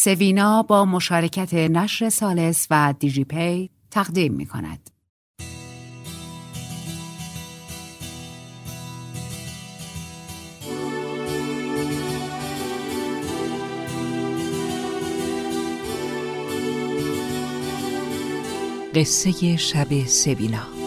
سوینا با مشارکت نشر سالس و دیجی پی تقدیم می کند. قصه شب سوینا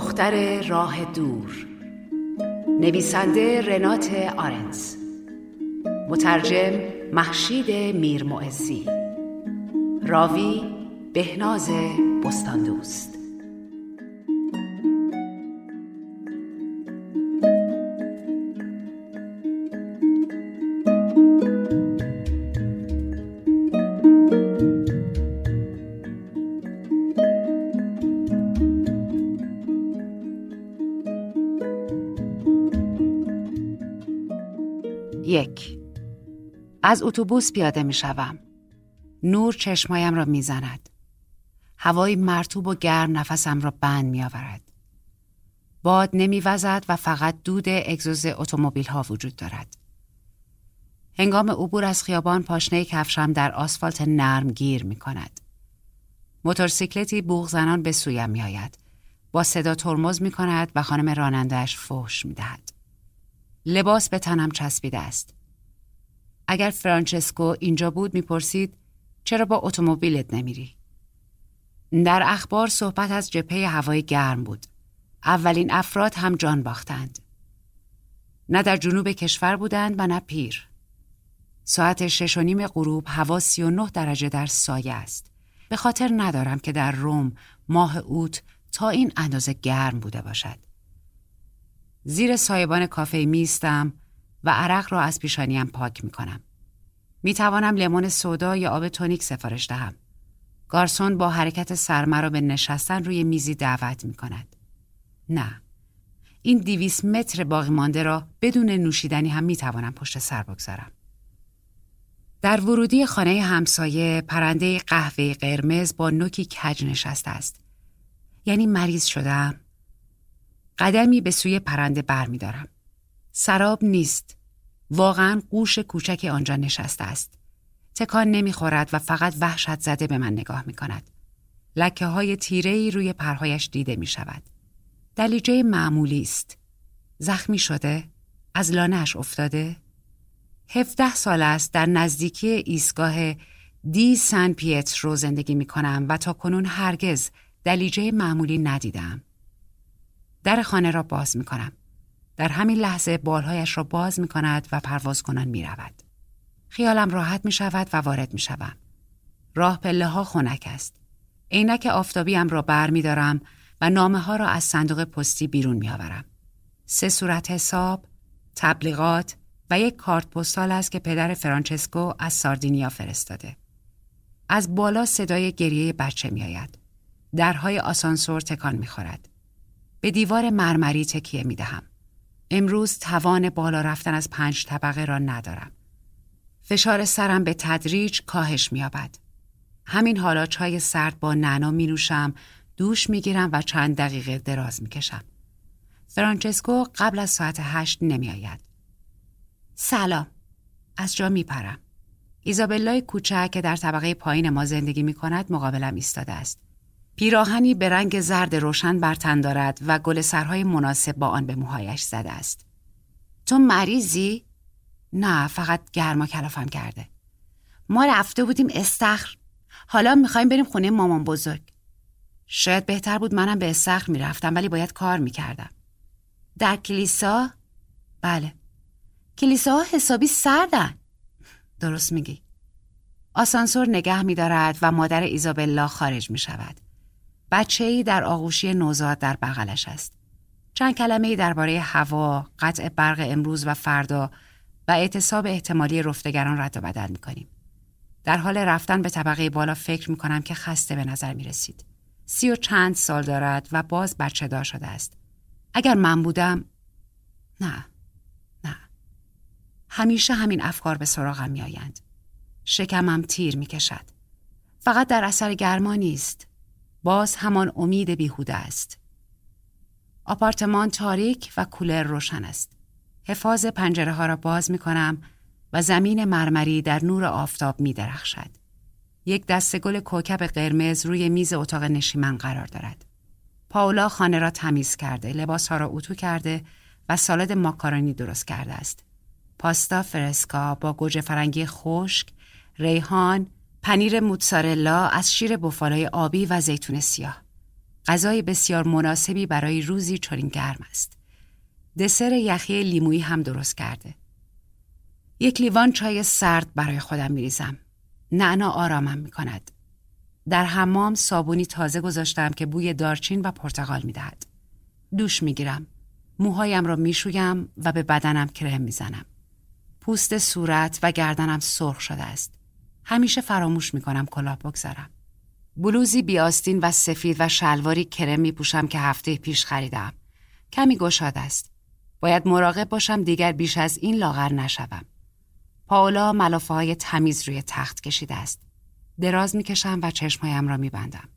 دختر راه دور. نویسنده رنات آرنز. مترجم محشید میرمعزی. راوی بهناز بستاندوست. یک از اتوبوس پیاده می شوم. نور چشمایم را می زند. هوای مرتوب و گرم نفسم را بند می آورد. باد نمی وزد و فقط دود اگزوز اتومبیل ها وجود دارد. هنگام عبور از خیابان پاشنه کفشم در آسفالت نرم گیر می کند. موتورسیکلتی بوغ زنان به سویم می آید. با صدا ترمز می کند و خانم رانندهش فحش می دهد. لباس به تنم چسبیده است. اگر فرانچسکو اینجا بود می‌پرسید چرا با اتومبیلت نمیری؟ در اخبار صحبت از جپه هوای گرم بود. اولین افراد هم جان باختند. نه در جنوب کشور بودند و نه پیر. ساعت شش و نیم غروب هوا سی و نه درجه در سایه است. به خاطر ندارم که در روم ماه اوت تا این اندازه گرم بوده باشد. زیر سایبان کافه میستم و عرق را از پیشانیم پاک می کنم. می توانم لیمون سودا یا آب تونیک سفارش دهم. گارسون با حرکت سر را به نشستن روی میزی دعوت می کند. نه. این دیویس متر باقی مانده را بدون نوشیدنی هم می توانم پشت سر بگذارم. در ورودی خانه همسایه پرنده قهوه قرمز با نوکی کج نشسته است. یعنی مریض شدم قدمی به سوی پرنده برمیدارم. سراب نیست. واقعا قوش کوچک آنجا نشسته است. تکان نمی‌خورد و فقط وحشت زده به من نگاه می کند. لکه های تیره ای روی پرهایش دیده می شود. دلیجه معمولی است. زخمی شده؟ از لانهش افتاده؟ هفده سال است در نزدیکی ایستگاه دی سن پیترو زندگی می کنم و تا کنون هرگز دلیجه معمولی ندیدم. در خانه را باز می کنم. در همین لحظه بالهایش را باز می کند و پرواز کنان می رود. خیالم راحت می شود و وارد می شوم. راه پله ها خنک است. عینک آفتابیم را بر می دارم و نامه ها را از صندوق پستی بیرون می آورم. سه صورت حساب، تبلیغات و یک کارت پستال است که پدر فرانچسکو از ساردینیا فرستاده. از بالا صدای گریه بچه می آید. درهای آسانسور تکان می خورد. به دیوار مرمری تکیه می دهم. امروز توان بالا رفتن از پنج طبقه را ندارم. فشار سرم به تدریج کاهش میابد. همین حالا چای سرد با نعنا می نوشم، دوش می گیرم و چند دقیقه دراز می کشم. فرانچسکو قبل از ساعت هشت نمی آید. سلام. از جا می پرم. ایزابلای کوچک که در طبقه پایین ما زندگی می کند مقابلم ایستاده است. پیراهنی به رنگ زرد روشن بر تن دارد و گل سرهای مناسب با آن به موهایش زده است. تو مریضی؟ نه فقط گرما کلافم کرده. ما رفته بودیم استخر. حالا می‌خوایم بریم خونه مامان بزرگ. شاید بهتر بود منم به استخر می‌رفتم ولی باید کار می‌کردم. در کلیسا؟ بله. کلیساها حسابی سردن. درست میگی. آسانسور نگه میدارد و مادر ایزابلا خارج می شود. بچه ای در آغوشی نوزاد در بغلش است. چند کلمه ای درباره هوا، قطع برق امروز و فردا و اعتصاب احتمالی رفتگران رد و بدل می کنیم. در حال رفتن به طبقه بالا فکر می کنم که خسته به نظر می رسید. سی و چند سال دارد و باز بچه دار شده است. اگر من بودم نه نه همیشه همین افکار به سراغم می آیند. شکمم تیر می کشد. فقط در اثر گرما نیست. باز همان امید بیهوده است. آپارتمان تاریک و کولر روشن است. حفاظ پنجره ها را باز می کنم و زمین مرمری در نور آفتاب می درخشد. یک دسته گل کوکب قرمز روی میز اتاق نشیمن قرار دارد. پاولا خانه را تمیز کرده، لباس ها را اتو کرده و سالاد ماکارونی درست کرده است. پاستا فرسکا با گوجه فرنگی خشک، ریحان، پنیر موتسارلا از شیر بفالای آبی و زیتون سیاه. غذای بسیار مناسبی برای روزی چنین گرم است. دسر یخی لیمویی هم درست کرده. یک لیوان چای سرد برای خودم میریزم. نعنا آرامم می کند. در حمام صابونی تازه گذاشتم که بوی دارچین و پرتقال می دهد. دوش می گیرم. موهایم را می شویم و به بدنم کرم می زنم. پوست صورت و گردنم سرخ شده است. همیشه فراموش می کنم کلاه بگذارم. بلوزی بیاستین و سفید و شلواری کرم می پوشم که هفته پیش خریدم. کمی گشاد است. باید مراقب باشم دیگر بیش از این لاغر نشوم. پاولا ملافه های تمیز روی تخت کشیده است. دراز می‌کشم و چشمهایم را میبندم.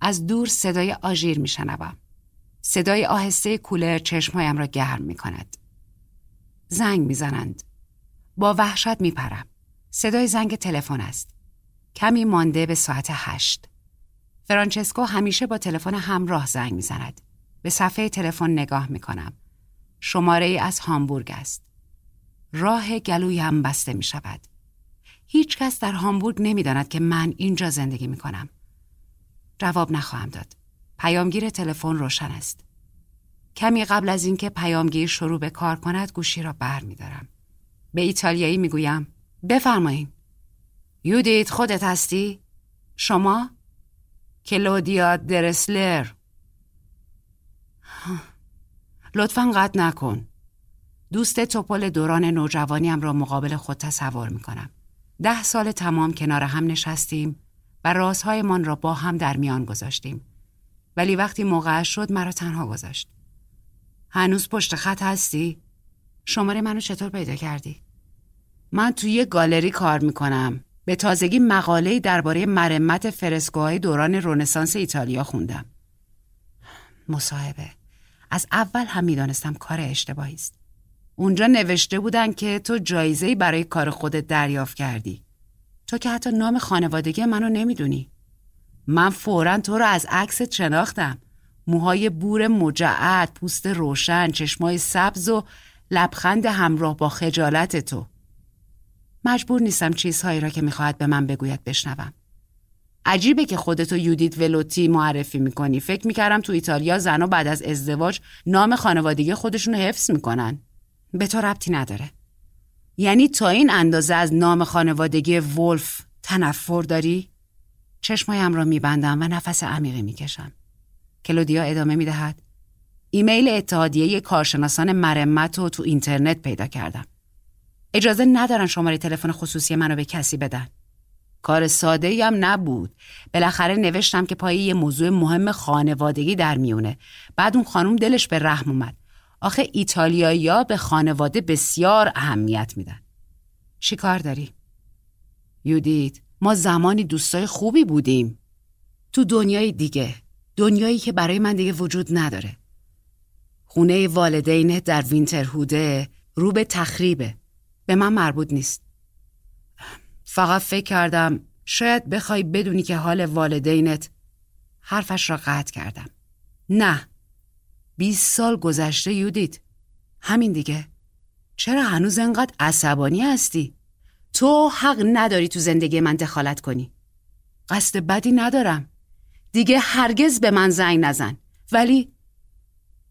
از دور صدای آژیر میشنوم. صدای آهسته کولر چشمهایم را گرم می‌کند. زنگ می‌زنند. با وحشت میپرم. صدای زنگ تلفن است. کمی مانده به ساعت هشت. فرانچسکو همیشه با تلفن همراه زنگ می‌زند. به صفحه تلفن نگاه می‌کنم. شماره ای از هامبورگ است. راه گلویم بسته می شود. هیچ کس در هامبورگ نمی‌داند که من اینجا زندگی می کنم. جواب نخواهم داد. پیامگیر تلفن روشن است. کمی قبل از اینکه پیامگیر شروع به کار کند گوشی را بر می دارم. به ایتالیایی می گویم بفرمایین. یودیت خودت هستی؟ شما؟ کلودیا درسلر لطفا قطع نکن. دوست توپل دوران نوجوانیم را مقابل خود تصور می کنم. ده سال تمام کنار هم نشستیم و رازهایمان را با هم در میان گذاشتیم. ولی وقتی موقع شد مرا تنها گذاشت. هنوز پشت خط هستی؟ شماره منو چطور پیدا کردی؟ من توی یه گالری کار می‌کنم. به تازگی مقاله درباره مرمت فرسکوهای دوران رونسانس ایتالیا خوندم. مصاحبه. از اول هم می‌دانستم کار اشتباهی است. اونجا نوشته بودن که تو جایزه برای کار خودت دریافت کردی. تو که حتی نام خانوادگی منو نمی‌دونی. من فورا تو رو از عکست شناختم. موهای بور مجعد، پوست روشن، چشمای سبز و لبخند همراه با خجالت تو. مجبور نیستم چیزهایی را که می‌خواهد به من بگوید بشنوم. عجیبه که خودتو یودیت ولوتی معرفی می‌کنی. فکر می‌کردم تو ایتالیا زنها بعد از ازدواج نام خانوادگی خودشونو حفظ می‌کنن. به تو ربطی نداره. یعنی تا این اندازه از نام خانوادگی ولف تنفر داری؟ چشمایم را میبندم و نفس عمیقی می‌کشم. کلودیا ادامه می‌دهد. ایمیل اتحادیه کارشناسان مرمت رو تو اینترنت پیدا کردم. اجازه ندارن شماره تلفن خصوصی منو به کسی بدن. کار ساده هم نبود. بالاخره نوشتم که پای یه موضوع مهم خانوادگی در میونه. بعد اون خانم دلش به رحم اومد. آخه ایتالیایی ها به خانواده بسیار اهمیت میدن. چی کار داری؟ یودیت ما زمانی دوستای خوبی بودیم. تو دنیای دیگه. دنیایی که برای من دیگه وجود نداره. خونه والدین در وینترهوده رو به تخریبه. به من مربوط نیست. فقط فکر کردم شاید بخوای بدونی که حال والدینت حرفش را قطع کردم. نه. 20 سال گذشته یودیت. همین دیگه. چرا هنوز انقدر عصبانی هستی؟ تو حق نداری تو زندگی من دخالت کنی. قصد بدی ندارم. دیگه هرگز به من زنگ نزن. ولی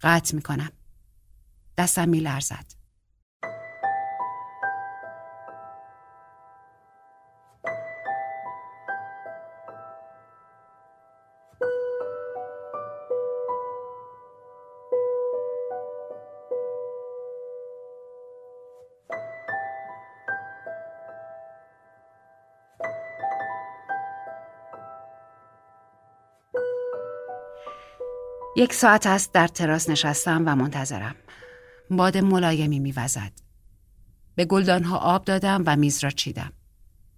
قطع می‌کنم. دستم میلرزد. یک ساعت است در تراس نشستم و منتظرم. باد ملایمی میوزد. به گلدانها آب دادم و میز را چیدم.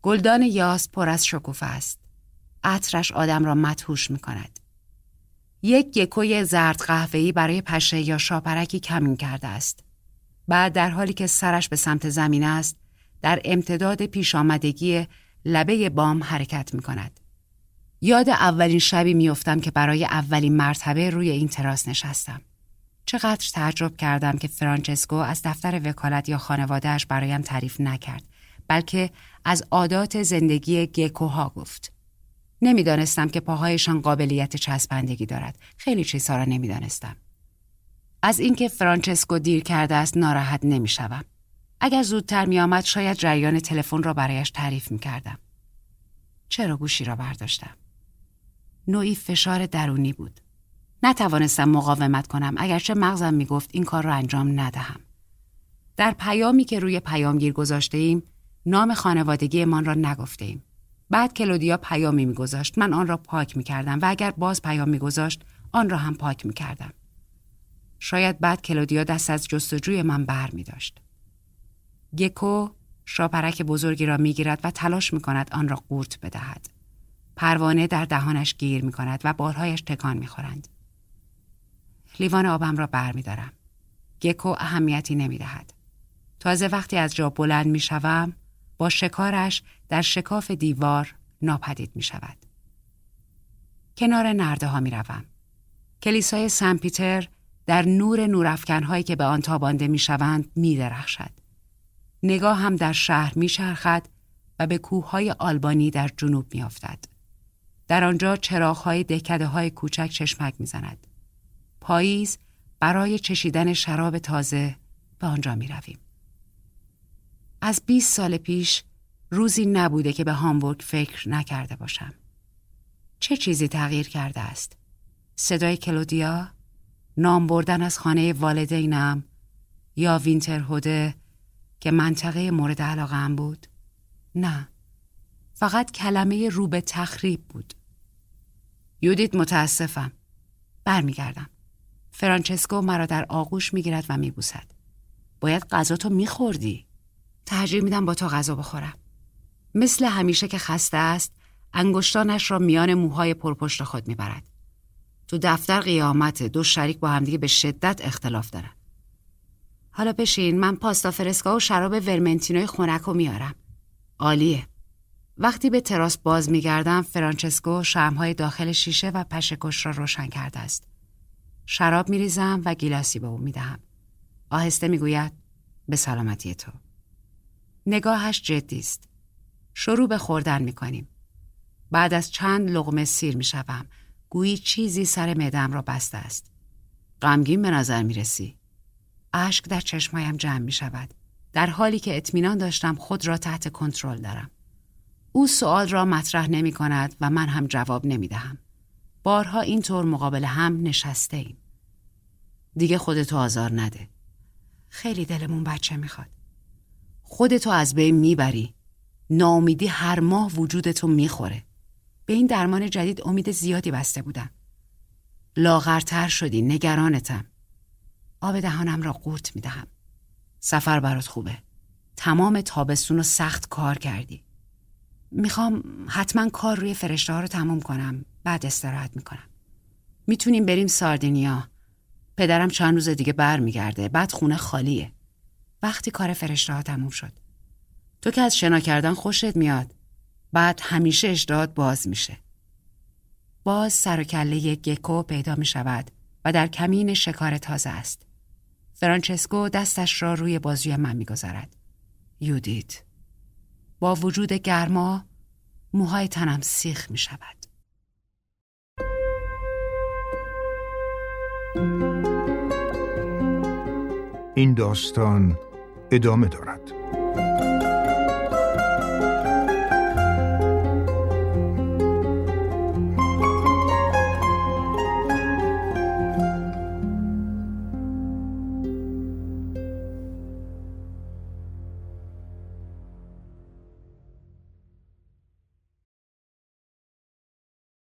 گلدان یاس پر از شکوفه است. عطرش آدم را مدهوش می کند. یک گکوی زرد قهوه‌ای برای پشه یا شاپرکی کمین کرده است. بعد در حالی که سرش به سمت زمین است، در امتداد پیش آمدگی لبه بام حرکت می کند. یاد اولین شبی میافتم که برای اولین مرتبه روی این تراس نشستم. چقدر تعجب کردم که فرانچسکو از دفتر وکالت یا خانوادهش برایم تعریف نکرد بلکه از عادات زندگی گکوها گفت. نمی‌دانستم که پاهایشان قابلیت چسبندگی دارد. خیلی چیزها را نمی‌دانستم. از اینکه فرانچسکو دیر کرده است ناراحت نمی‌شوم. اگر زودتر میآمد شاید جریان تلفن را برایش تعریف می کردم. چرا گوشی را برداشتم؟ نوعی فشار درونی بود. نتوانستم مقاومت کنم اگرچه مغزم می‌گفت این کار را انجام ندهم. در پیامی که روی پیامگیر گذاشته ایم نام خانوادگیمان را نگفته ایم. بعد کلودیا پیامی میگذاشت من آن را پاک می‌کردم و اگر باز پیام میگذاشت آن را هم پاک می‌کردم. شاید بعد کلودیا دست از جستجوی من بر می داشت. گکو شاپرک بزرگی را می‌گیرد و تلاش می کند آن را قورت بدهد. پروانه در دهانش گیر می کند و بالهایش تکان می خورند. لیوان آبم را بر می دارم. گکو اهمیتی نمی دهد. تازه وقتی از جا بلند می شوم با شکارش در شکاف دیوار ناپدید می شود. کنار نرده ها می روم. کلیسای سن پیتر در نور نورافکنهایی که به آن تابانده می شوند می درخشد. نگاه هم در شهر می شرخد و به کوههای آلبانی در جنوب می افتد. در آنجا چراغهای دهکده های کوچک چشمک می زند. پاییز برای چشیدن شراب تازه به آنجا می رویم. از 20 سال پیش روزی نبوده که به هامبورگ فکر نکرده باشم. چه چیزی تغییر کرده است؟ صدای کلودیا؟ نام بردن از خانه والدینم؟ یا وینترهوده که منطقه مورد علاقه هم بود؟ نه. فقط کلمه رو به تخریب بود. یودیت متاسفم. برمیگردم. فرانچسکو مرا در آغوش می‌گیرد و میبوسد. باید غذا تو میخوردی. ترجیح میدم با تو غذا بخورم. مثل همیشه که خسته است، انگشتانش را میان موهای پرپشت خود می‌برد. تو دفتر قیامت دو شریک با همدیگه به شدت اختلاف دارن. حالا بشین من پاستا فرسکا و شراب ورمنتینوی خونک رو میارم. عالیه. وقتی به تراس باز میگردم فرانچسکو شمع‌های داخل شیشه و پشه‌کش را روشن کرده است. شراب میریزم و گیلاسی به او می‌دهم. آهسته می‌گوید به سلامتی تو. نگاهش جدی است. شروع به خوردن می‌کنیم. بعد از چند لغمه سیر می‌شوم. گویی چیزی سر معدم را بسته است. غمگین به نظر می‌رسی. اشک در چشمایم جمع می شود. در حالی که اطمینان داشتم خود را تحت کنترل دارم. او سوال را مطرح نمی کند و من هم جواب نمی دهم. بارها اینطور مقابل هم نشسته ایم. دیگه خودتو آزار نده. خیلی دلمون بچه می‌خواد. خودتو از بین می‌بری. ناامیدی هر ماه وجودتو می‌خوره. به این درمان جدید امید زیادی بسته بودم. لاغرتر شدی نگرانتم. آب دهانم را قورت می‌دهم. سفر برات خوبه. تمام تابستون رو سخت کار کردی. می‌خوام حتما کار روی فرشته ها رو تموم کنم. بعد استراحت می‌کنم. می‌تونیم بریم ساردینیا. پدرم چند روز دیگه برمیگرده. بعد خونه خالیه. وقتی کار فرشته ها تموم شد. تو که از شنا کردن خوشت میاد. بعد همیشه اشتهات باز میشه. باز سر و کله گکو پیدا می شود و در کمین شکار تازه است. فرانچسکو دستش را روی بازوی من می‌گذارد. یودیت با وجود گرما موهای تنم سیخ می شود. این داستان ادامه دارد.